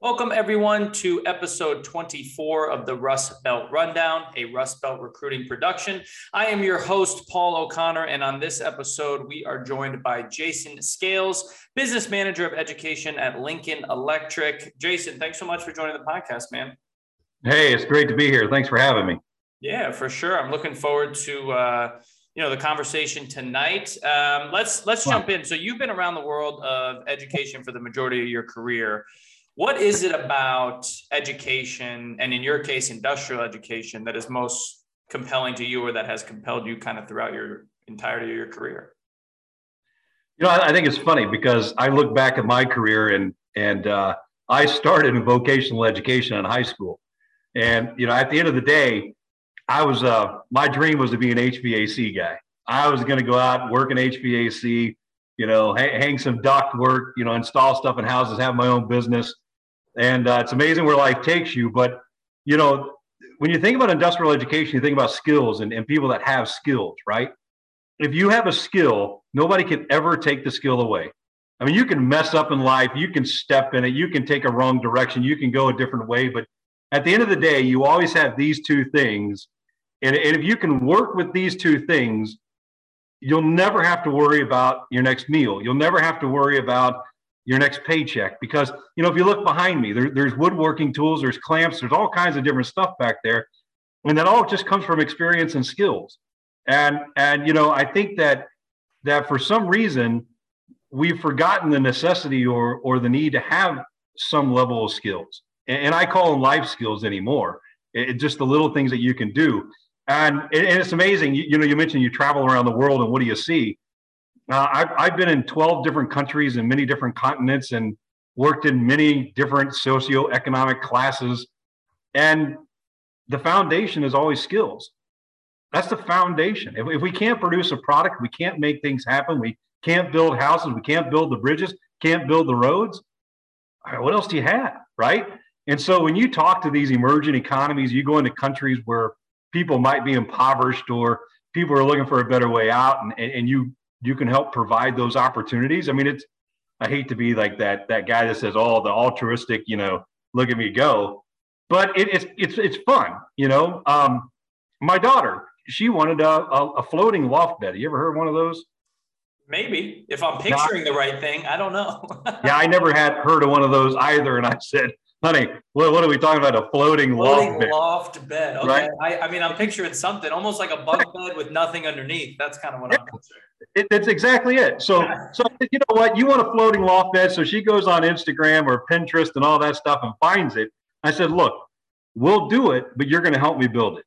Welcome, everyone, to episode 24 of the Rust Belt Rundown, a Rust Belt recruiting production. I am your host, Paul O'Connor, and on this episode, we are joined by Jason Scales, Business Manager of Education at Lincoln Electric. Jason, thanks so much for joining the podcast, man. Hey, it's great to be here. Thanks for having me. Yeah, for sure. I'm looking forward to uh, you know the conversation tonight. Um, let's let's jump in. So you've been around the world of education for the majority of your career. What is it about education, and in your case, industrial education, that is most compelling to you, or that has compelled you kind of throughout your entirety of your career? You know, I, think it's funny because I look back at my career and and uh, I started in vocational education in high school, and you know, at the end of the day, I was uh, my dream was to be an HVAC guy. I was going to go out and work in HVAC, you know, hang, hang some duct work, you know, install stuff in houses, have my own business. And uh, it's amazing where life takes you. But, you know, when you think about industrial education, you think about skills and, and people that have skills, right? If you have a skill, nobody can ever take the skill away. I mean, you can mess up in life, you can step in it, you can take a wrong direction, you can go a different way, but at the end of the day, you always have these two things. And, and if you can work with these two things, you'll never have to worry about your next meal. You'll never have to worry about your next paycheck. Because you know if you look behind me there, there's woodworking tools there's clamps there's all kinds of different stuff back there. And that all just comes from experience and skills. And and you know i think that that for some reason we've forgotten the necessity or or the need to have some level of skills. And, and i call them life skills anymore. It, just the little things that you can do. And, and it's amazing. You, you know you mentioned you travel around the world and what do you see uh, I've, I've been in 12 different countries and many different continents and worked in many different socioeconomic classes. And the foundation is always skills. That's the foundation. If, if we can't produce a product, we can't make things happen. We can't build houses. We can't build the bridges, can't build the roads. what else do you have? Right. And so when you talk to these emerging economies, you go into countries where people might be impoverished or people are looking for a better way out and, and you you can help provide those opportunities. I mean, it's I hate to be like that that guy that says, "Oh, the altruistic," you know, look at me go. But it, it's it's it's fun, you know. Um, my daughter, she wanted a, a, a floating loft bed. You ever heard one of those? Maybe if I'm picturing Not, the right thing, I don't know. yeah, I never had heard of one of those either, and I said, honey, what, what are we talking about? A floating, floating loft bed. loft bed. Okay. Right? I, I mean, I'm picturing something almost like a bunk bed with nothing underneath. That's kind of what I'm picturing. It, that's exactly it. So, so you know what? You want a floating loft bed. So she goes on Instagram or Pinterest and all that stuff and finds it. I said, look, we'll do it, but you're going to help me build it.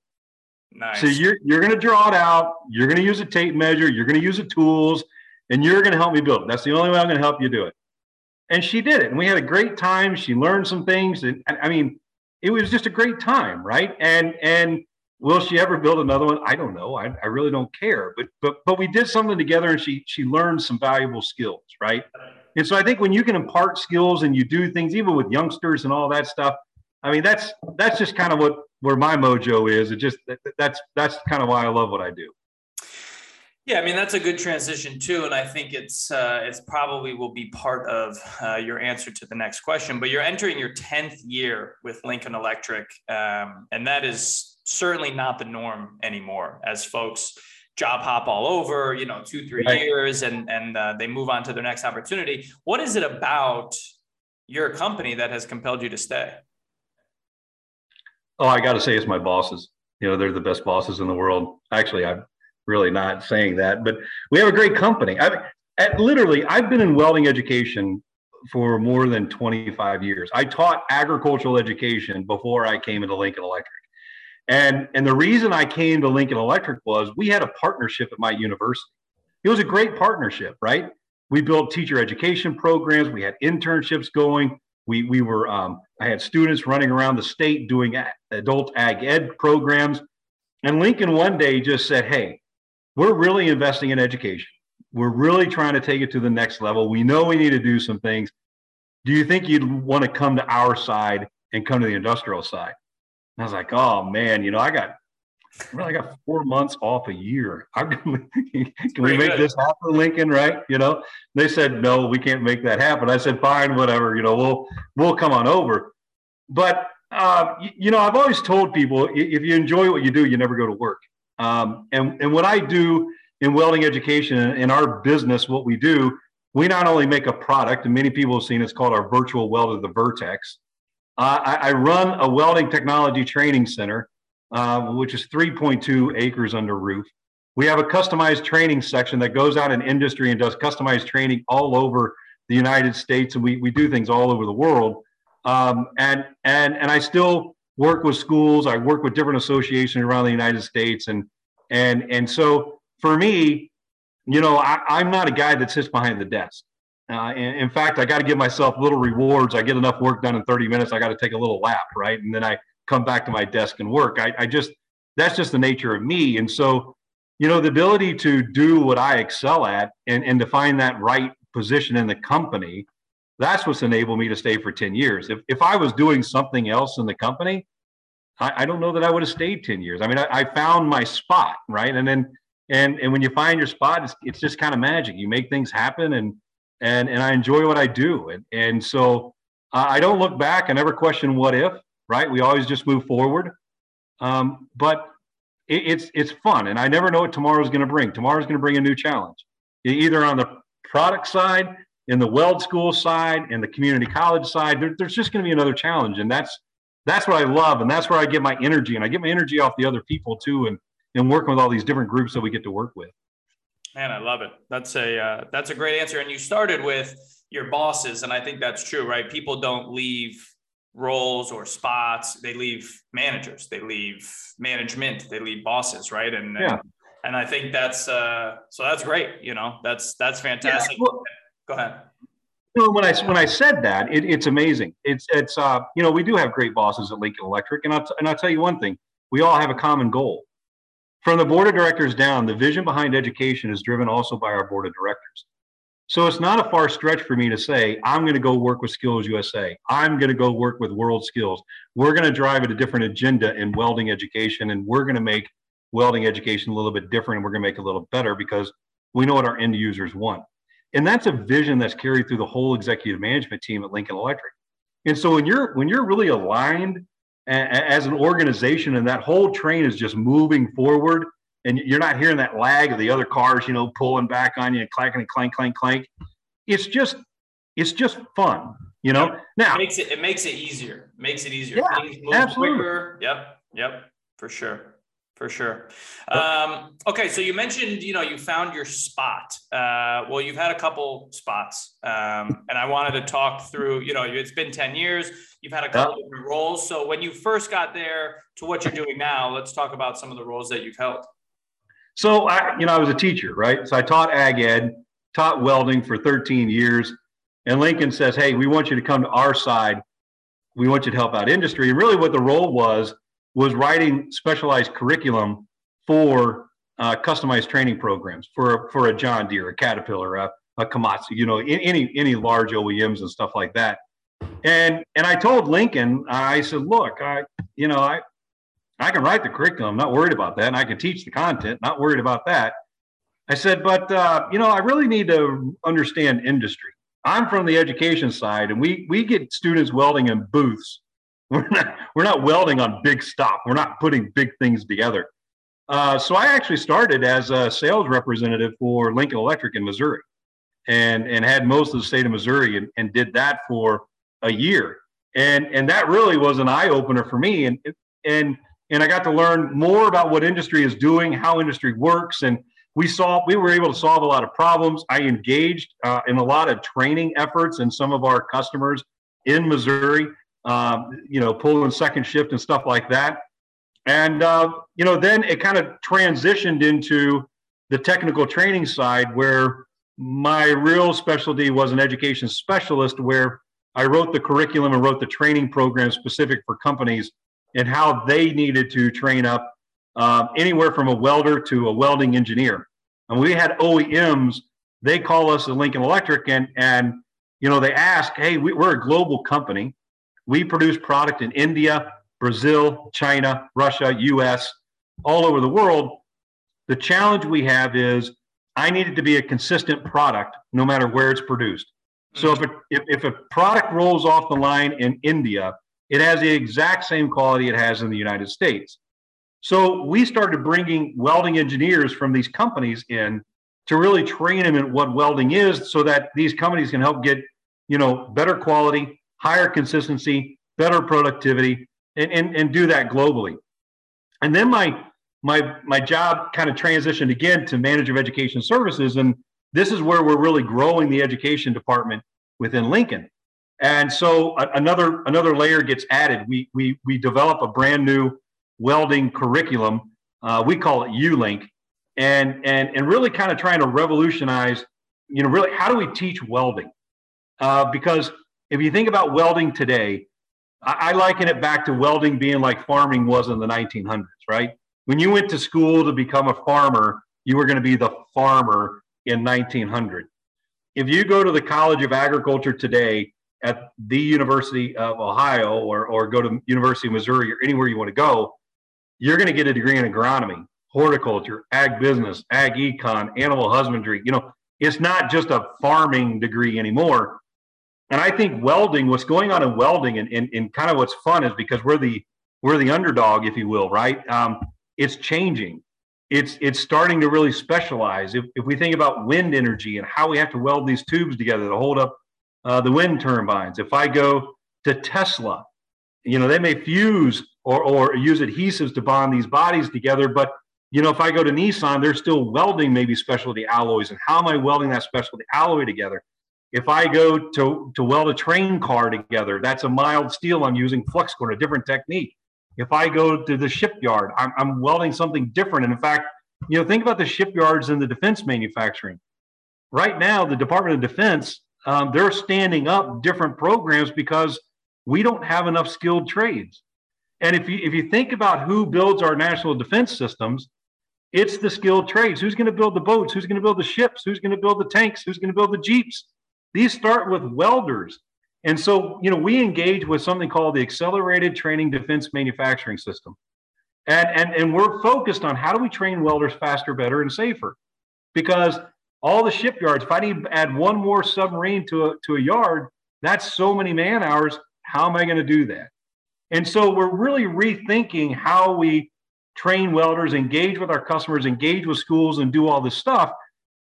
Nice. So you're you're going to draw it out. You're going to use a tape measure. You're going to use the tools, and you're going to help me build it. That's the only way I'm going to help you do it and she did it. And we had a great time. She learned some things. And, i mean it was just a great time right? And and will she ever build another one? I don't know. I, I really don't care. But but but we did something together and she she learned some valuable skills right? And so i think when you can impart skills and you do things even with youngsters and all that stuff i mean that's that's just kind of what where my mojo is. It just that's that's kind of why i love what i do yeah, I mean that's a good transition too, and I think it's uh, it's probably will be part of uh, your answer to the next question. But you're entering your tenth year with Lincoln Electric, um, and that is certainly not the norm anymore. As folks job hop all over, you know, two three right. years, and and uh, they move on to their next opportunity. What is it about your company that has compelled you to stay? Oh, I got to say, it's my bosses. You know, they're the best bosses in the world. Actually, I've really not saying that, but we have a great company. I, at literally, I've been in welding education for more than 25 years. I taught agricultural education before I came into Lincoln Electric. And, and the reason I came to Lincoln Electric was we had a partnership at my university. It was a great partnership, right? We built teacher education programs, we had internships going. We we were um, I had students running around the state doing adult ag ed programs, and Lincoln one day just said, "Hey, we're really investing in education. We're really trying to take it to the next level. We know we need to do some things. Do you think you'd want to come to our side and come to the industrial side?" And I was like, "Oh man, you know, I got well, I got four months off a year. can we make good. this happen, Lincoln? Right? You know, they said no, we can't make that happen. I said fine, whatever. You know, we'll we'll come on over. But uh, you, you, know, I've always told people if you enjoy what you do, you never go to work. Um, and and what I do in welding education in our business, what we do, we not only make a product, and many people have seen it's called our virtual welder, the VRTEX. Uh, I, I run a welding technology training center uh, which is 3.2 acres under roof. We have a customized training section that goes out in industry and does customized training all over the United States, and we, we do things all over the world. Um, and and and I still work with schools. I work with different associations around the United States, and and and so for me, you know, I, am not a guy that sits behind the desk. Uh, in, fact, I got to give myself little rewards. I get enough work done in 30 minutes. I got to take a little lap, right? And then I come back to my desk and work. I, I just that's just the nature of me. And so, you know, the ability to do what I excel at and, and to find that right position in the company, that's what's enabled me to stay for 10 years. If, if I was doing something else in the company, I, I don't know that I would have stayed 10 years. I mean, I, I, found my spot, right? And then, and, and when you find your spot, it's, it's just kind of magic. You make things happen and, and, and I enjoy what I do. And, and so I don't look back. I never question what if right? We always just move forward. Um, but it, it's it's fun, and I never know what tomorrow is going to bring. Tomorrow is going to bring a new challenge, either on the product side, in the weld school side, and the community college side. There, there's just going to be another challenge, and that's that's what I love, and that's where I get my energy, and I get my energy off the other people too, and and working with all these different groups that we get to work with. Man, I love it. That's a uh, that's a great answer, and you started with your bosses, and I think that's true, right? People don't leave roles or spots they leave managers they leave management they leave bosses right and yeah. and, and i think that's uh so that's great you know that's that's fantastic yeah, well, go ahead you know, when I when I said that, it, it's amazing. It's it's uh, you know, we do have great bosses at Lincoln Electric, and I'll t- and I'll tell you one thing: we all have a common goal. From the board of directors down, the vision behind education is driven also by our board of directors. So it's not a far stretch for me to say, I'm going to go work with Skills USA. I'm going to go work with World Skills. We're going to drive at a different agenda in welding education, and we're going to make welding education a little bit different, and we're going to make it a little better because we know what our end users want. And that's a vision that's carried through the whole executive management team at Lincoln Electric. And so when you're when you're really aligned as an organization and that whole train is just moving forward and you're not hearing that lag of the other cars, you know, pulling back on you and clanking and clank, clank, clank. It's just, it's just fun, you know. Now it makes it, it makes it easier. Makes it easier. Yeah, absolutely. quicker. Yep, yep, for sure, for sure. Um, okay, so you mentioned, you know, you found your spot. Uh, well, you've had a couple spots, um, and I wanted to talk through. You know, it's been ten years. You've had a couple yep. different roles. So when you first got there to what you're doing now, let's talk about some of the roles that you've held. So I, you know, I was a teacher, right? So I taught ag ed, taught welding for 13 years. And Lincoln says, Hey, we want you to come to our side. We want you to help out industry. And really what the role was, was writing specialized curriculum for uh, customized training programs for, for a John Deere, a Caterpillar, a, a Komatsu, you know, any, any large OEMs and stuff like that. And, and I told Lincoln, I said, look, I, you know, I, I can write the curriculum, not worried about that. And I can teach the content, not worried about that. I said, but, uh, you know, I really need to understand industry. I'm from the education side, and we, we get students welding in booths. We're not, we're not welding on big stuff. We're not putting big things together. Uh, so I actually started as a sales representative for Lincoln Electric in Missouri and, and had most of the state of Missouri and, and did that for a year. And, and that really was an eye opener for me. And, and and I got to learn more about what industry is doing, how industry works, and we saw we were able to solve a lot of problems. I engaged uh, in a lot of training efforts and some of our customers in Missouri, um, you know, pulling second shift and stuff like that. And uh, you know, then it kind of transitioned into the technical training side, where my real specialty was an education specialist, where I wrote the curriculum and wrote the training program specific for companies and how they needed to train up uh, anywhere from a welder to a welding engineer. And we had OEMs, they call us a Lincoln Electric and, and you know, they ask, hey, we, we're a global company. We produce product in India, Brazil, China, Russia, US, all over the world. The challenge we have is I need it to be a consistent product no matter where it's produced. So if, it, if, if a product rolls off the line in India, it has the exact same quality it has in the United States. So we started bringing welding engineers from these companies in to really train them in what welding is so that these companies can help get, you know, better quality, higher consistency, better productivity, and, and, and do that globally. And then my my my job kind of transitioned again to manager of education services. And this is where we're really growing the education department within Lincoln. And so another another layer gets added. We we we develop a brand new welding curriculum. Uh, we call it ULink, and and and really kind of trying to revolutionize. You know, really, how do we teach welding? Uh, because if you think about welding today, I, liken it back to welding being like farming was in the 1900s, right? When you went to school to become a farmer, you were going to be the farmer in 1900. If you go to the College of Agriculture today at the University of Ohio or, or go to University of Missouri or anywhere you want to go, you're going to get a degree in agronomy, horticulture, ag business, ag econ, animal husbandry. You know, it's not just a farming degree anymore. And I think welding, what's going on in welding and, and, and kind of what's fun is because we're the we're the underdog, if you will, right? Um, it's changing it's it's starting to really specialize. If, if we think about wind energy and how we have to weld these tubes together to hold up uh, the wind turbines, if I go to Tesla, you know they may fuse or or use adhesives to bond these bodies together, but you know if I go to Nissan, they're still welding maybe specialty alloys, and how am I welding that specialty alloy together? If I go to to weld a train car together, that's a mild steel. I'm using flux core, a different technique. If I go to the shipyard, I'm, I'm welding something different. And in fact, you know, think about the shipyards and the defense manufacturing. Right now, the Department of Defense, um, they're standing up different programs because we don't have enough skilled trades. And if you if you think about who builds our national defense systems, it's the skilled trades. Who's going to build the boats? Who's going to build the ships? Who's going to build the tanks? Who's going to build the jeeps? These start with welders. And so, you know, we engage with something called the Accelerated Training Defense Manufacturing System. And, and, and we're focused on how do we train welders faster, better, and safer? Because all the shipyards, if I need to add one more submarine to a, to a yard, that's so many man hours. How am I going to do that? And so we're really rethinking how we train welders, engage with our customers, engage with schools, and do all this stuff.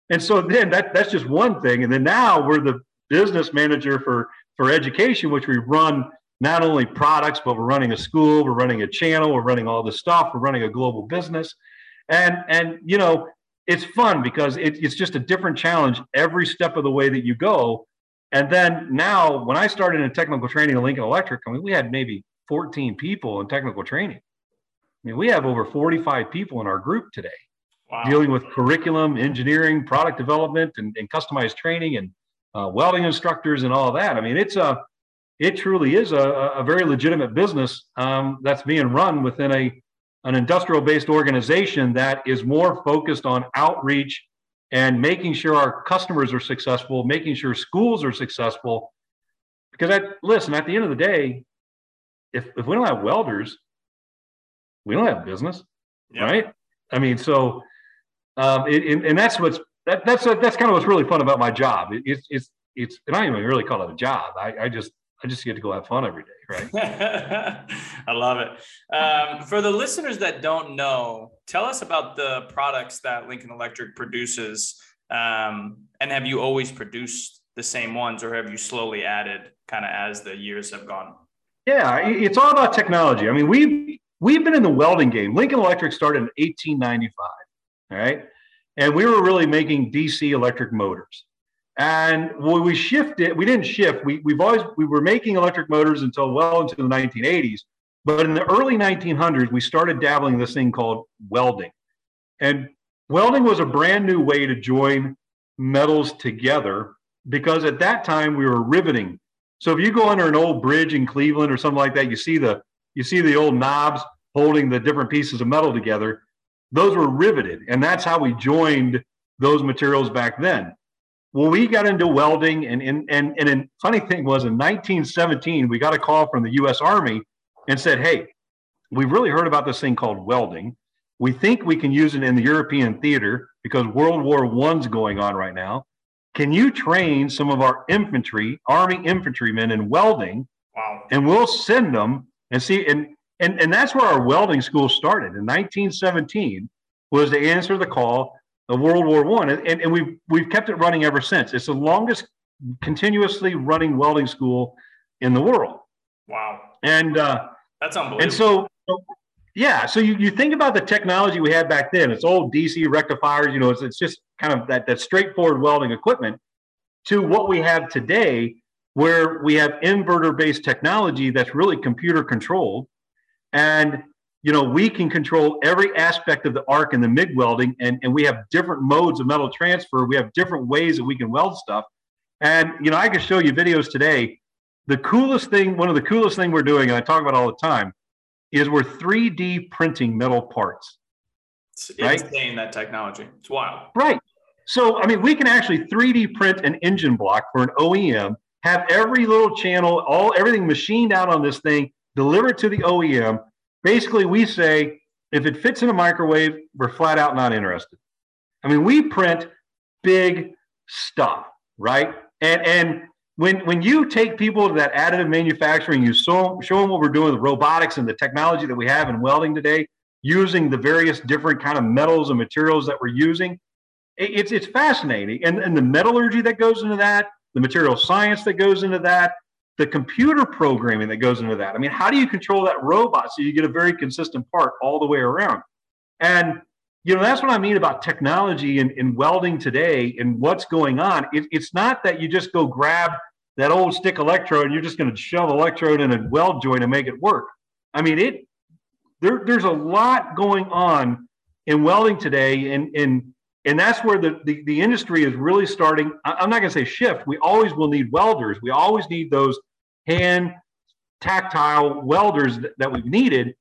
And so then that, that's just one thing. And then now we're the business manager for for education, which we run not only products, but we're running a school, we're running a channel, we're running all this stuff, we're running a global business. And and you know, it's fun because it, it's just a different challenge every step of the way that you go. And then now, when I started in technical training at Lincoln Electric, I mean, we had maybe 14 people in technical training. I mean, we have over 45 people in our group today wow. dealing with curriculum, engineering, product development, and, and customized training and uh, welding instructors and all that. I mean, it's a it truly is a, a very legitimate business um, that's being run within a an industrial based organization that is more focused on outreach and making sure our customers are successful, making sure schools are successful. Because I listen, at the end of the day, if if we don't have welders, we don't have business, yeah. right? I mean, so um, it, and, and that's what's that, that's that's kind of what's really fun about my job. It, it's it's it's and I don't even really call it a job. I, I just I just get to go have fun every day, right? I love it. Um, for the listeners that don't know, tell us about the products that Lincoln Electric produces, um, and have you always produced the same ones, or have you slowly added kind of as the years have gone? Yeah, it's all about technology. I mean, we've we've been in the welding game. Lincoln Electric started in 1895. All right and we were really making DC electric motors. And when we shifted, we didn't shift. We, we've always we were making electric motors until well into the 1980s. But in the early 1900s, we started dabbling in this thing called welding. And welding was a brand new way to join metals together because at that time we were riveting So if you go under an old bridge in Cleveland or something like that, you see the you see the old knobs holding the different pieces of metal together. Those were riveted, and that's how we joined those materials back then. Well, we got into welding, and and and and a funny thing was in 1917 we got a call from the U.S. Army and said, "Hey, we've really heard about this thing called welding. We think we can use it in the European theater because World War One's going on right now. Can you train some of our infantry, Army infantrymen in welding? Wow. And we'll send them and see. And and and that's where our welding school started in 1917 was to answer the call of World War One, and, and, we've we've kept it running ever since. It's the longest continuously running welding school in the world. Wow. And uh, that's unbelievable. And so, yeah, so you, you think about the technology we had back then. It's old DC rectifiers. You know, it's, it's just kind of that that straightforward welding equipment to what we have today, where we have inverter-based technology that's really computer controlled, and you know we can control every aspect of the arc and the MIG welding, and and we have different modes of metal transfer. We have different ways that we can weld stuff, and you know I can show you videos today. The coolest thing, one of the coolest thing we're doing, and I talk about all the time, is we're 3D printing metal parts. It's right? insane that technology. It's wild. Right. So, I mean, we can actually 3D print an engine block for an OEM, have every little channel, all everything machined out on this thing, deliver it to the OEM. Basically, we say if it fits in a microwave, we're flat out not interested. I mean, we print big stuff, right? And and when when you take people to that additive manufacturing, you show, show them what we're doing with robotics and the technology that we have in welding today, using the various different kind of metals and materials that we're using it's it's fascinating, and and the metallurgy that goes into that, the material science that goes into that, the computer programming that goes into that. I mean, how do you control that robot so you get a very consistent part all the way around? And you know that's what I mean about technology in welding today and what's going on. It, it's not that you just go grab that old stick electrode and you're just going to shove electrode in a weld joint and make it work. I mean, it there, there's a lot going on in welding today, and and and that's where the, the, the industry is really starting i'm not going to say shift we always will need welders we always need those hand tactile welders that, we've needed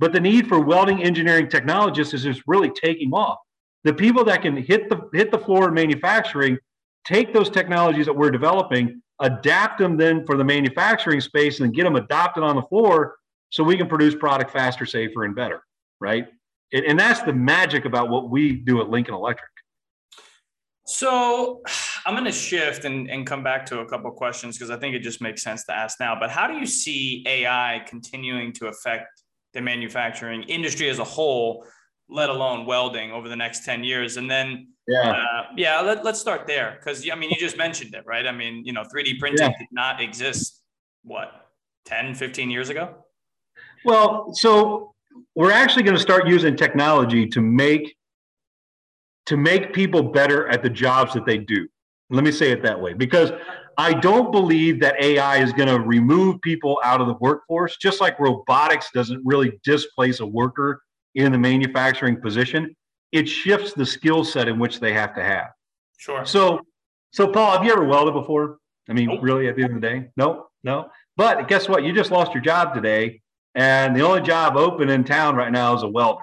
but the need for welding engineering technologists is just really taking off the people that can hit the hit the floor in manufacturing take those technologies that we're developing adapt them then for the manufacturing space and get them adopted on the floor so we can produce product faster safer and better right and that's the magic about what we do at Lincoln Electric. So I'm going to shift and, and come back to a couple questions because I think it just makes sense to ask now. But how do you see AI continuing to affect the manufacturing industry as a whole, let alone welding over the next 10 years? And then, yeah, uh, yeah, let, us start there because I mean, you just mentioned it, right? I mean, you know, 3D printing yeah. did not exist, what, 10, 15 years ago? Well, so we're actually going to start using technology to make to make people better at the jobs that they do. Let me say it that way because I don't believe that AI is going to remove people out of the workforce, just like robotics doesn't really displace a worker in the manufacturing position. It shifts the skill set in which they have to have. Sure. So, so Paul, have you ever welded before? I mean, nope. really, at the end of the day, no, no. But guess what? You just lost your job today, and the only job open in town right now is a welder.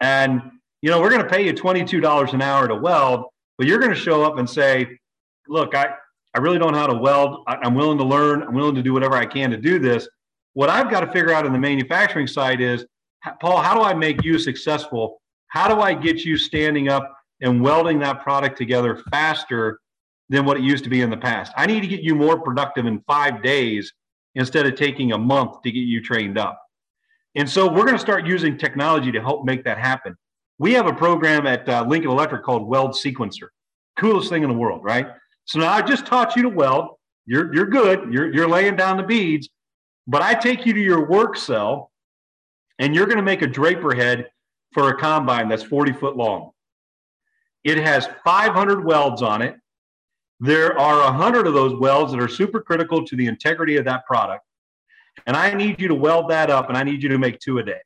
And you know, we're going to pay you $22 an hour to weld, but you're going to show up and say, "Look, I I really don't know how to weld. I, I'm willing to learn. I'm willing to do whatever I can to do this." What I've got to figure out in the manufacturing side is, Paul, how do I make you successful? How do I get you standing up and welding that product together faster than what it used to be in the past? I need to get you more productive in five days instead of taking a month to get you trained up. And so we're going to start using technology to help make that happen. We have a program at uh, Lincoln Electric called Weld Sequencer. Coolest thing in the world, right? So now I just taught you to weld. You're, you're good. You're, you're laying down the beads. But I take you to your work cell and you're going to make a draper head for a combine that's 40 foot long. It has 500 welds on it. There are a hundred of those welds that are super critical to the integrity of that product. And I need you to weld that up and I need you to make two a day.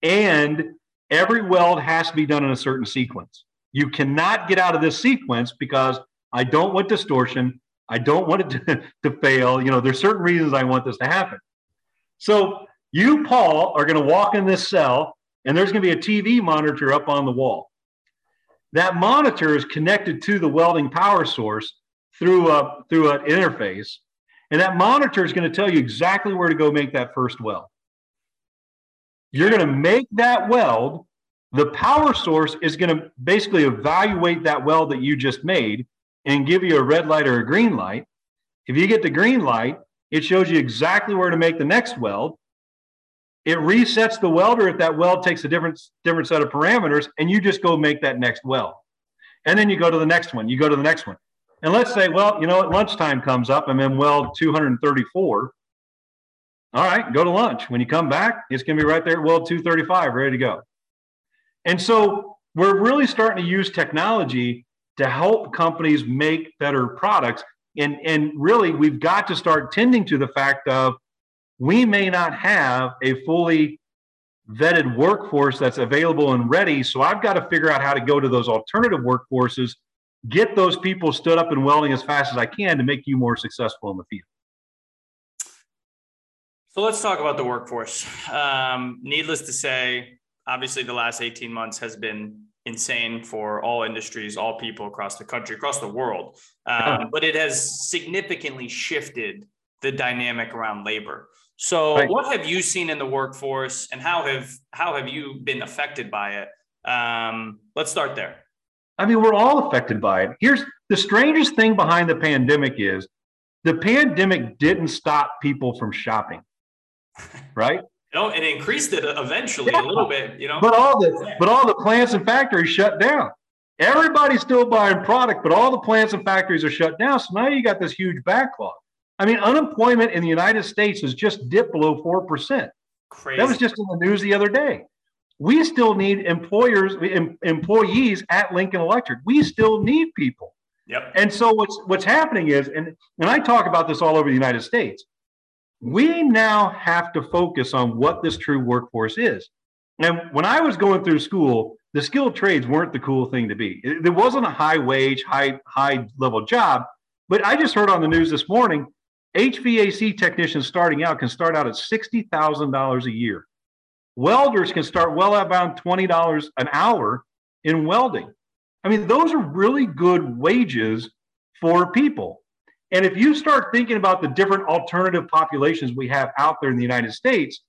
And every weld has to be done in a certain sequence. You cannot get out of this sequence because I don't want distortion. I don't want it to, to fail. You know, there's certain reasons I want this to happen. So you, Paul, are going to walk in this cell, and there's going to be a TV monitor up on the wall. That monitor is connected to the welding power source through a through an interface, and that monitor is going to tell you exactly where to go make that first weld. You're going to make that weld. The power source is going to basically evaluate that weld that you just made and give you a red light or a green light. If you get the green light, it shows you exactly where to make the next weld. It resets the welder if that weld takes a different, different set of parameters, and you just go make that next weld. And then you go to the next one, you go to the next one. And let's say, well, you know what, lunchtime comes up, I'm in weld 234. All right, go to lunch. When you come back, it's going to be right there at weld 235, ready to go. And so we're really starting to use technology to help companies make better products. And, and really, we've got to start tending to the fact of we may not have a fully vetted workforce that's available and ready. So I've got to figure out how to go to those alternative workforces, get those people stood up and welding as fast as I can to make you more successful in the field. So let's talk about the workforce. Um, needless to say, obviously, the last 18 months has been insane for all industries, all people across the country, across the world. Um, but it has significantly shifted the dynamic around labor. So, right. what have you seen in the workforce, and how have how have you been affected by it? Um, let's start there. I mean, we're all affected by it. Here's the strangest thing behind the pandemic is the pandemic didn't stop people from shopping, right? no, it increased it eventually yeah. a little bit, you know. But all the but all the plants and factories shut down. Everybody's still buying product, but all the plants and factories are shut down. So now you got this huge backlog. I mean, unemployment in the United States has just dipped below 4%. Crazy. That was just in the news the other day. We still need employers, employees at Lincoln Electric. We still need people. Yep. And so what's what's happening is, and, and I talk about this all over the United States, we now have to focus on what this true workforce is. And when I was going through school, the skilled trades weren't the cool thing to be. There wasn't a high wage, high high level job. But I just heard on the news this morning HVAC technicians starting out can start out at $60,000 a year. Welders can start well around $20 an hour in welding. I mean, those are really good wages for people. And if you start thinking about the different alternative populations we have out there in the United States,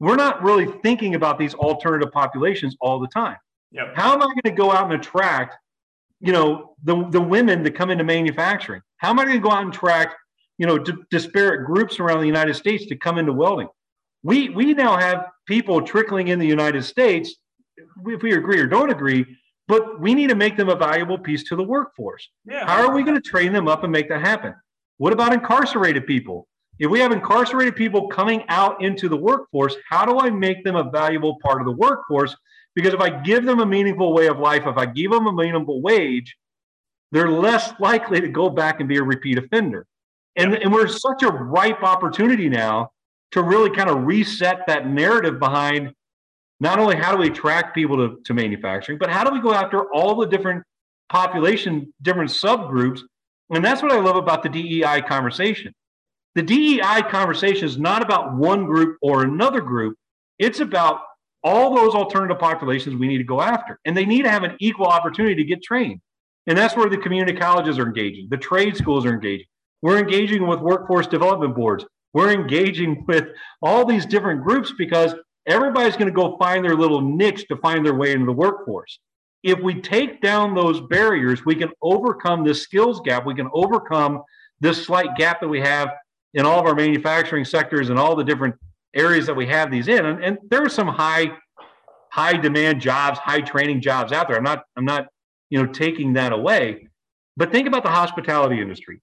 we're not really thinking about these alternative populations all the time. Yep. How am I going to go out and attract, you know, the, the women that come into manufacturing? How am I going to go out and attract you know, d- disparate groups around the United States to come into welding. We we now have people trickling in the United States, if we agree or don't agree, but we need to make them a valuable piece to the workforce. Yeah. How are we going to train them up and make that happen? What about incarcerated people? If we have incarcerated people coming out into the workforce, how do I make them a valuable part of the workforce? Because if I give them a meaningful way of life, if I give them a meaningful wage, they're less likely to go back and be a repeat offender. And, and we're such a ripe opportunity now to really kind of reset that narrative behind not only how do we attract people to, to manufacturing, but how do we go after all the different population, different subgroups. And that's what I love about the DEI conversation. The DEI conversation is not about one group or another group. It's about all those alternative populations we need to go after. And they need to have an equal opportunity to get trained. And that's where the community colleges are engaging, the trade schools are engaging. We're engaging with workforce development boards. We're engaging with all these different groups because everybody's going to go find their little niche to find their way into the workforce. If we take down those barriers, we can overcome this skills gap. We can overcome this slight gap that we have in all of our manufacturing sectors and all the different areas that we have these in. And, and there are some high, high demand jobs, high training jobs out there. I'm not, I'm not, you know, taking that away. But think about the hospitality industry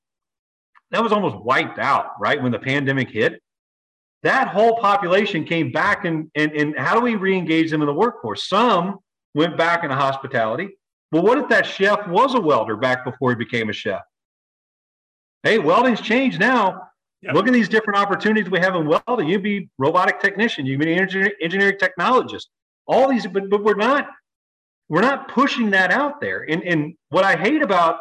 that was almost wiped out, right? When the pandemic hit, that whole population came back and, and, and how do we re-engage them in the workforce? Some went back into hospitality. But what if that chef was a welder back before he became a chef? Hey, welding's changed now. Yep. Look at these different opportunities we have in welding. You'd be robotic technician, you'd be engineering, engineering technologist. All these, but, but we're not we're not pushing that out there. And, and what I hate about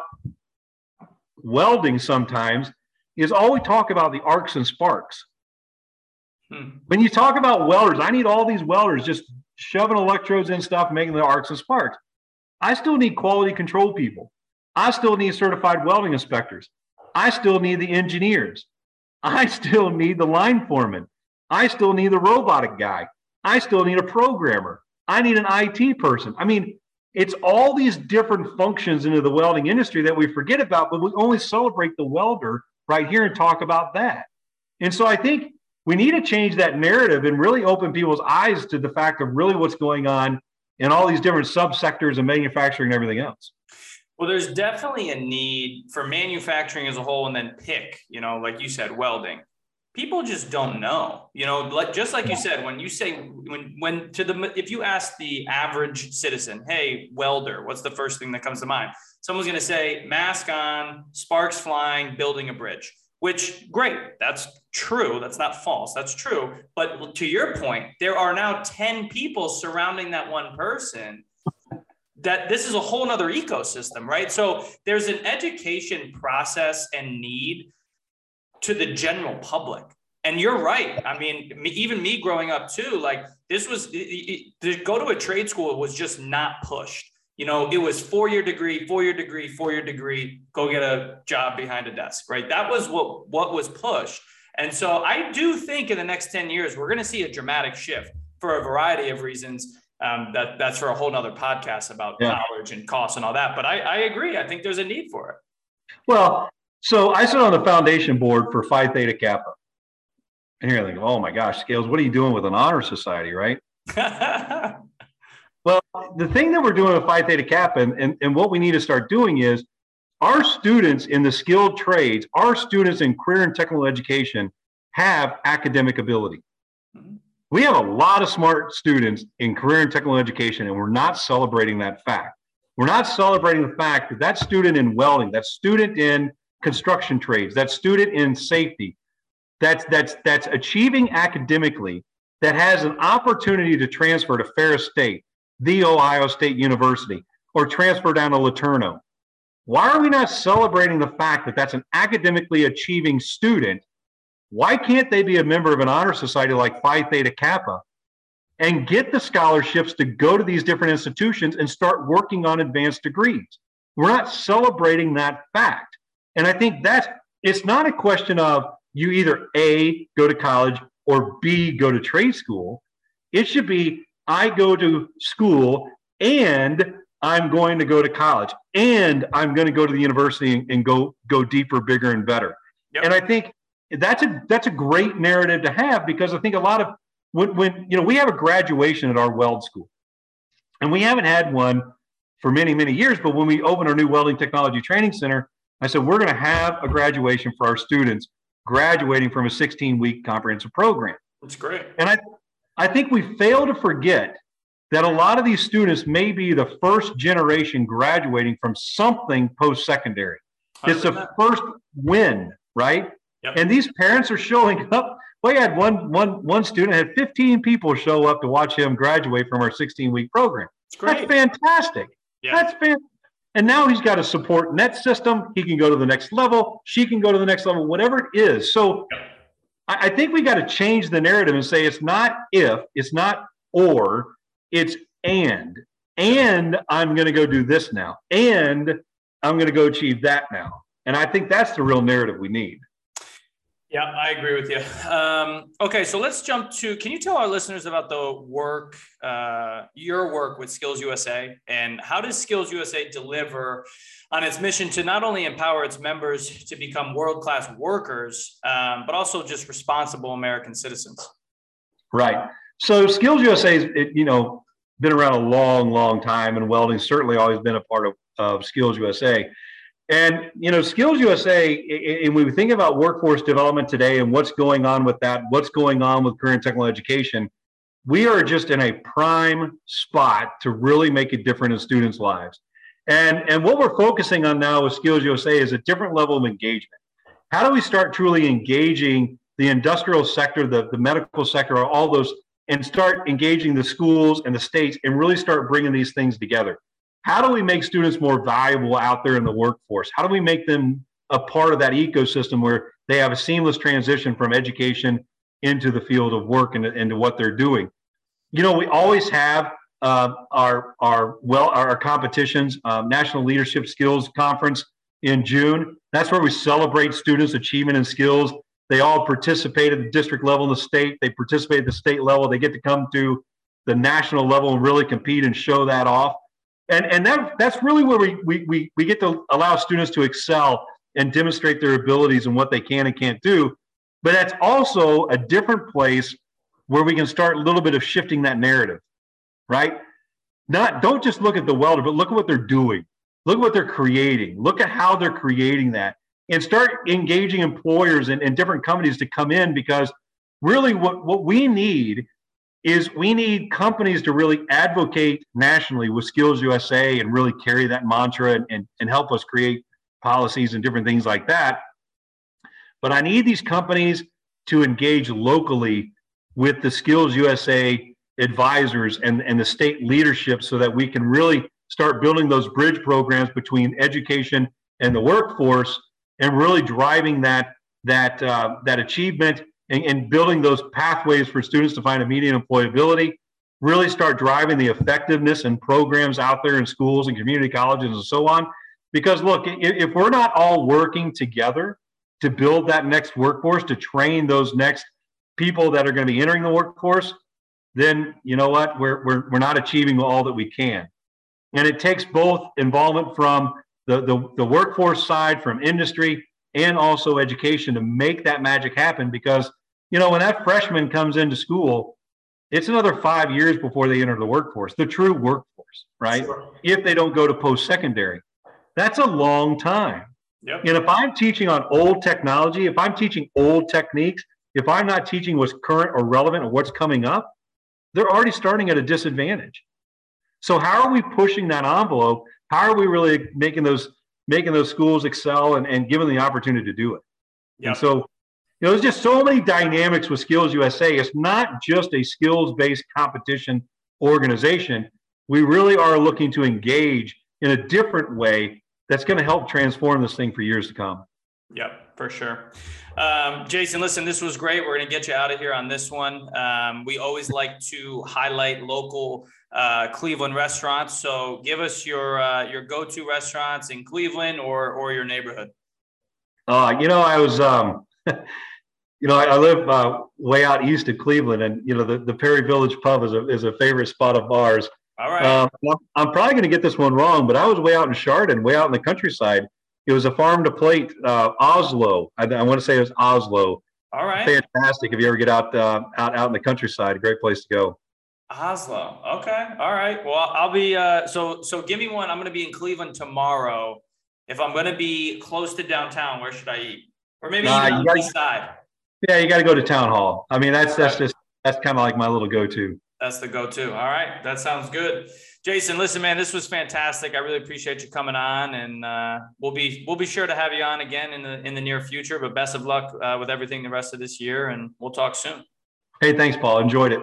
welding sometimes is all we talk about the arcs and sparks. Hmm. When you talk about welders, I need all these welders just shoving electrodes in stuff, making the arcs and sparks. I still need quality control people. I still need certified welding inspectors. I still need the engineers. I still need the line foreman. I still need the robotic guy. I still need a programmer. I need an IT person. I mean, it's all these different functions into the welding industry that we forget about, but we only celebrate the welder right here and talk about that. And so I think we need to change that narrative and really open people's eyes to the fact of really what's going on in all these different subsectors of manufacturing and everything else. Well, there's definitely a need for manufacturing as a whole, and then pick, you know, like you said, welding. People just don't know, you know, like just like you said, when you say when when to the if you ask the average citizen, hey, welder, what's the first thing that comes to mind? Someone's going to say mask on, sparks flying, building a bridge. Which great, that's true. That's not false. That's true. But to your point, there are now 10 people surrounding that one person that this is a whole nother ecosystem, right? So there's an education process and need to the general public. And you're right. I mean, even me growing up too, like this was to go to a trade school was just not pushed. You know, it was four year degree, four year degree, four year degree, go get a job behind a desk, right? That was what what was pushed. And so I do think in the next 10 years, we're going to see a dramatic shift for a variety of reasons um, that that's for a whole nother podcast about yeah. college and costs and all that. But I, I agree. I think there's a need for it. Well, so I sit on the foundation board for Phi Theta Kappa. And you're thinking, oh my gosh, Scales, what are you doing with an honor society, right? well, the thing that we're doing with Phi Theta Kappa and, and, and what we need to start doing is our students in the skilled trades, our students in career and technical education have academic ability. Mm-hmm. We have a lot of smart students in career and technical education, and we're not celebrating that fact. We're not celebrating the fact that that student in welding, that student in construction trades, that student in safety, that's that's that's achieving academically, that has an opportunity to transfer to Ferris State, the Ohio State University, or transfer down to LeTourneau. Why are we not celebrating the fact that that's an academically achieving student why can't they be a member of an honor society like Phi Theta Kappa and get the scholarships to go to these different institutions and start working on advanced degrees? We're not celebrating that fact. And I think that's it's not a question of you either A, go to college or B, go to trade school. It should be I go to school and I'm going to go to college and I'm going to go to the university and, and go go deeper, bigger, and better. Yep. And I think that's a that's a great narrative to have because I think a lot of when, when you know we have a graduation at our weld school, and we haven't had one for many many years. But when we open our new welding technology training center, I said we're going to have a graduation for our students graduating from a 16 week comprehensive program. That's great. And I I think we fail to forget that a lot of these students may be the first generation graduating from something post secondary. It's a first win, right? Yep. And these parents are showing up. We had one, one, one student had 15 people show up to watch him graduate from our 16 week program. That's fantastic. Yeah. That's fantastic. And now he's got a support net system. He can go to the next level. She can go to the next level, whatever it is. So yep. I, I think we got to change the narrative and say it's not if, it's not or, it's and. And I'm going to go do this now. And I'm going to go achieve that now. And I think that's the real narrative we need. Yeah, I agree with you. Um, okay, so let's jump to. Can you tell our listeners about the work, uh, your work with Skills USA, and how does Skills USA deliver on its mission to not only empower its members to become world class workers, um, but also just responsible American citizens? Right. So Skills USA is, it, you know, been around a long, long time, and welding certainly always been a part of, of Skills USA. And you know, Skills USA, and we think about workforce development today and what's going on with that, what's going on with current technical education, we are just in a prime spot to really make a difference in students' lives. And, and what we're focusing on now with Skills USA is a different level of engagement. How do we start truly engaging the industrial sector, the, the medical sector, all those, and start engaging the schools and the states and really start bringing these things together? how do we make students more valuable out there in the workforce? How do we make them a part of that ecosystem where they have a seamless transition from education into the field of work and into what they're doing. You know, we always have uh, our our well our competitions, um, National Leadership Skills Conference in June. That's where we celebrate students' achievement and skills. They all participate at the district level in the state. They participate at the state level. They get to come to the national level and really compete and show that off. And and that that's really where we we we, we get to allow students to excel and demonstrate their abilities and what they can and can't do. But that's also a different place where we can start a little bit of shifting that narrative, right? Not don't just look at the welder, but look at what they're doing. Look at what they're creating. Look at how they're creating that. And start engaging employers and, and different companies to come in because really what, what we need is we need companies to really advocate nationally with Skills USA and really carry that mantra and, and, and help us create policies and different things like that. But I need these companies to engage locally with the Skills USA advisors and, and the state leadership so that we can really start building those bridge programs between education and the workforce and really driving that that uh, that achievement and, and, building those pathways for students to find immediate employability really start driving the effectiveness and programs out there in schools and community colleges and so on because look, if we're not all working together to build that next workforce, to train those next people that are going to be entering the workforce, then you know what? We're, we're, we're not achieving all that we can. And it takes both involvement from the, the, the workforce side, from industry, and also education to make that magic happen. Because, you know, when that freshman comes into school, it's another five years before they enter the workforce, the true workforce, right? Sure. If they don't go to post secondary. That's a long time. Yep. And if I'm teaching on old technology, if I'm teaching old techniques, if I'm not teaching what's current or relevant or what's coming up, they're already starting at a disadvantage. So how are we pushing that envelope? How are we really making those making those schools excel and, and giving the opportunity to do it? Yep. And so, you know, there's just so many dynamics with Skills USA. It's not just a skills-based competition organization. We really are looking to engage in a different way that's going to help transform this thing for years to come. Yep, for sure. Um, Jason, listen, this was great. We're going to get you out of here on this one. Um, we always like to highlight local uh, Cleveland restaurants. So give us your uh, your go to restaurants in Cleveland or or your neighborhood. Uh, you know, I was, um, you know, I, I live uh, way out east of Cleveland, and you know, the, the Perry Village Pub is a is a favorite spot of ours. All right. Um, I'm probably going to get this one wrong, but I was way out in Chardon, way out in the countryside. It was a farm to plate uh, Oslo. I, I, want to say it was Oslo. All right. Fantastic. If you ever get out uh, out out in the countryside, a great place to go. Oslo. Okay. All right. Well, I'll be uh, so so. Give me one. I'm going to be in Cleveland tomorrow. If I'm going to be close to downtown, where should I eat? Or maybe on the east side. Yeah, you got to go to town hall. I mean, that's that's just that's kind of like my little go-to. That's the go-to. All right, that sounds good. Jason, listen, man, this was fantastic. I really appreciate you coming on, and uh, we'll be we'll be sure to have you on again in the in the near future. But best of luck uh, with everything the rest of this year, and we'll talk soon. Hey, thanks, Paul. Enjoyed it.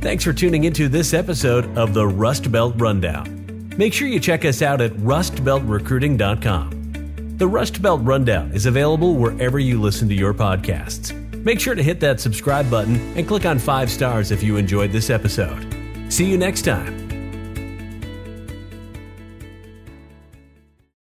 Thanks for tuning into this episode of the Rust Belt Rundown. Make sure you check us out at rustbeltrecruiting.com. The Rust Belt Rundown is available wherever you listen to your podcasts. Make sure to hit that subscribe button and click on five stars if you enjoyed this episode. See you next time.